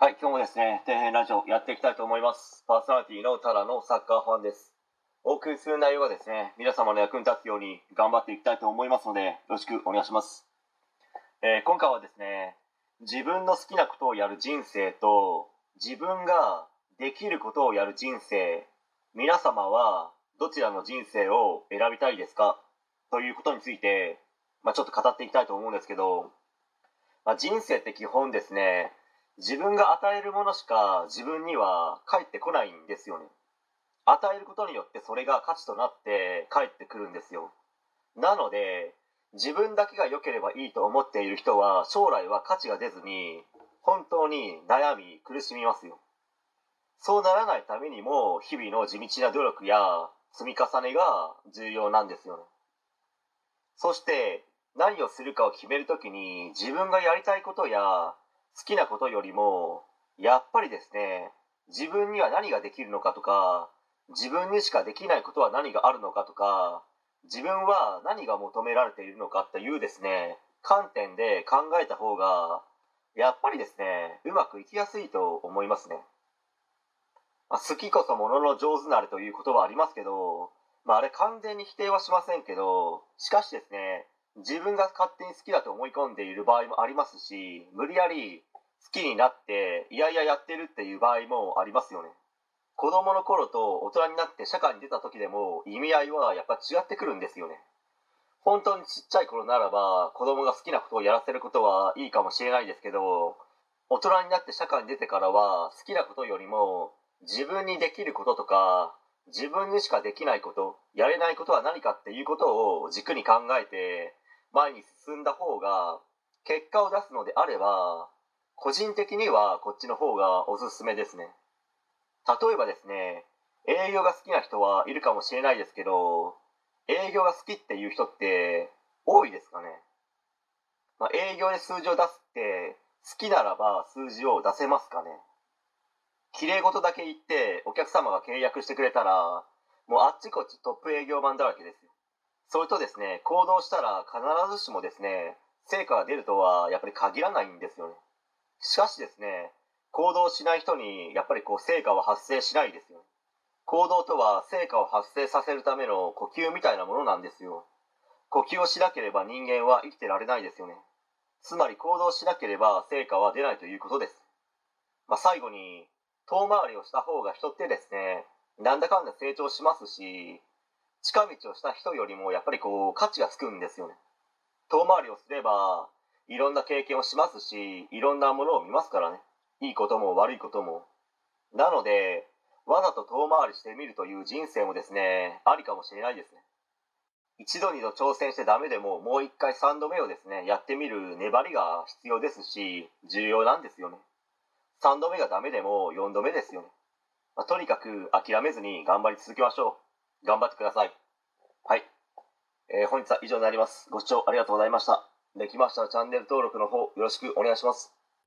はい、今日もですね、底辺ラジオやっていきたいと思います。パーソナリティのただのサッカーファンです。お送りする内容はですね、皆様の役に立つように頑張っていきたいと思いますので、よろしくお願いします。えー今回はですね、自分の好きなことをやる人生と、自分ができることをやる人生、皆様はどちらの人生を選びたいですか？ということについて、まあ、ちょっと語っていきたいと思うんですけど、まあ、人生って基本ですね、自分が与えるものしか自分には返ってこないんですよね。与えることによってそれが価値となって返ってくるんですよ。なので自分だけが良ければいいと思っている人は将来は価値が出ずに本当に悩み苦しみますよ。そうならないためにも日々の地道な努力や積み重ねが重要なんですよね。そして何をするかを決めるときに自分がやりたいことや好きなことよりもやっぱりですね自分には何ができるのかとか自分にしかできないことは何があるのかとか自分は何が求められているのかっていうですね観点で考えた方がやっぱりですねうまくいきやすいと思いますね、まあ好きこそものの上手なれという言葉ありますけど、まあ、あれ完全に否定はしませんけどしかしですね自分が勝手に好きだと思い込んでいる場合もありますし無理やり好きになっていやいややってるっていう場合もありますよね。子供の頃と大人になって社会に出た時でも意味合いはやっぱ違ってくるんですよね。本当にちっちゃい頃ならば子供が好きなことをやらせることはいいかもしれないですけど大人になって社会に出てからは好きなことよりも自分にできることとか自分にしかできないことやれないことは何かっていうことを軸に考えて前に進んだ方が結果を出すのであれば個人的にはこっちの方がおすすめですね。例えばですね営業が好きな人はいるかもしれないですけど営業が好きっていう人って多いですかね、まあ、営業で数字を出すって好きならば数字を出せますかね。綺麗事だけ言ってお客様が契約してくれたらもうあっちこっちトップ営業マンだらけですよ。それとですね行動したら必ずしもですね成果が出るとはやっぱり限らないんですよね。しかしですね行動しない人にやっぱりこう成果は発生しないですよ行動とは成果を発生させるための呼吸みたいなものなんですよ。呼吸をしなければ人間は生きてられないですよね。つまり行動しなければ成果は出ないということです、まあ、最後に遠回りをした方が人ってですねなんだかんだ成長しますし近道をした人よりもやっぱりこう価値がつくんですよね。遠回りをすればいろんな経験をしますしいろんなものを見ますからね。いいことも悪いことも。なのでわざと遠回りしてみるという人生もですねありかもしれないですね。一度二度挑戦してダメでももう一回三度目をですねやってみる粘りが必要ですし重要なんですよね。三度目がダメでも四度目ですよね、まあとにかく諦めずに頑張り続けましょう。頑張ってください。はい、えー本日は以上になります。ご視聴ありがとうございました。できましたらチャンネル登録の方よろしくお願いします。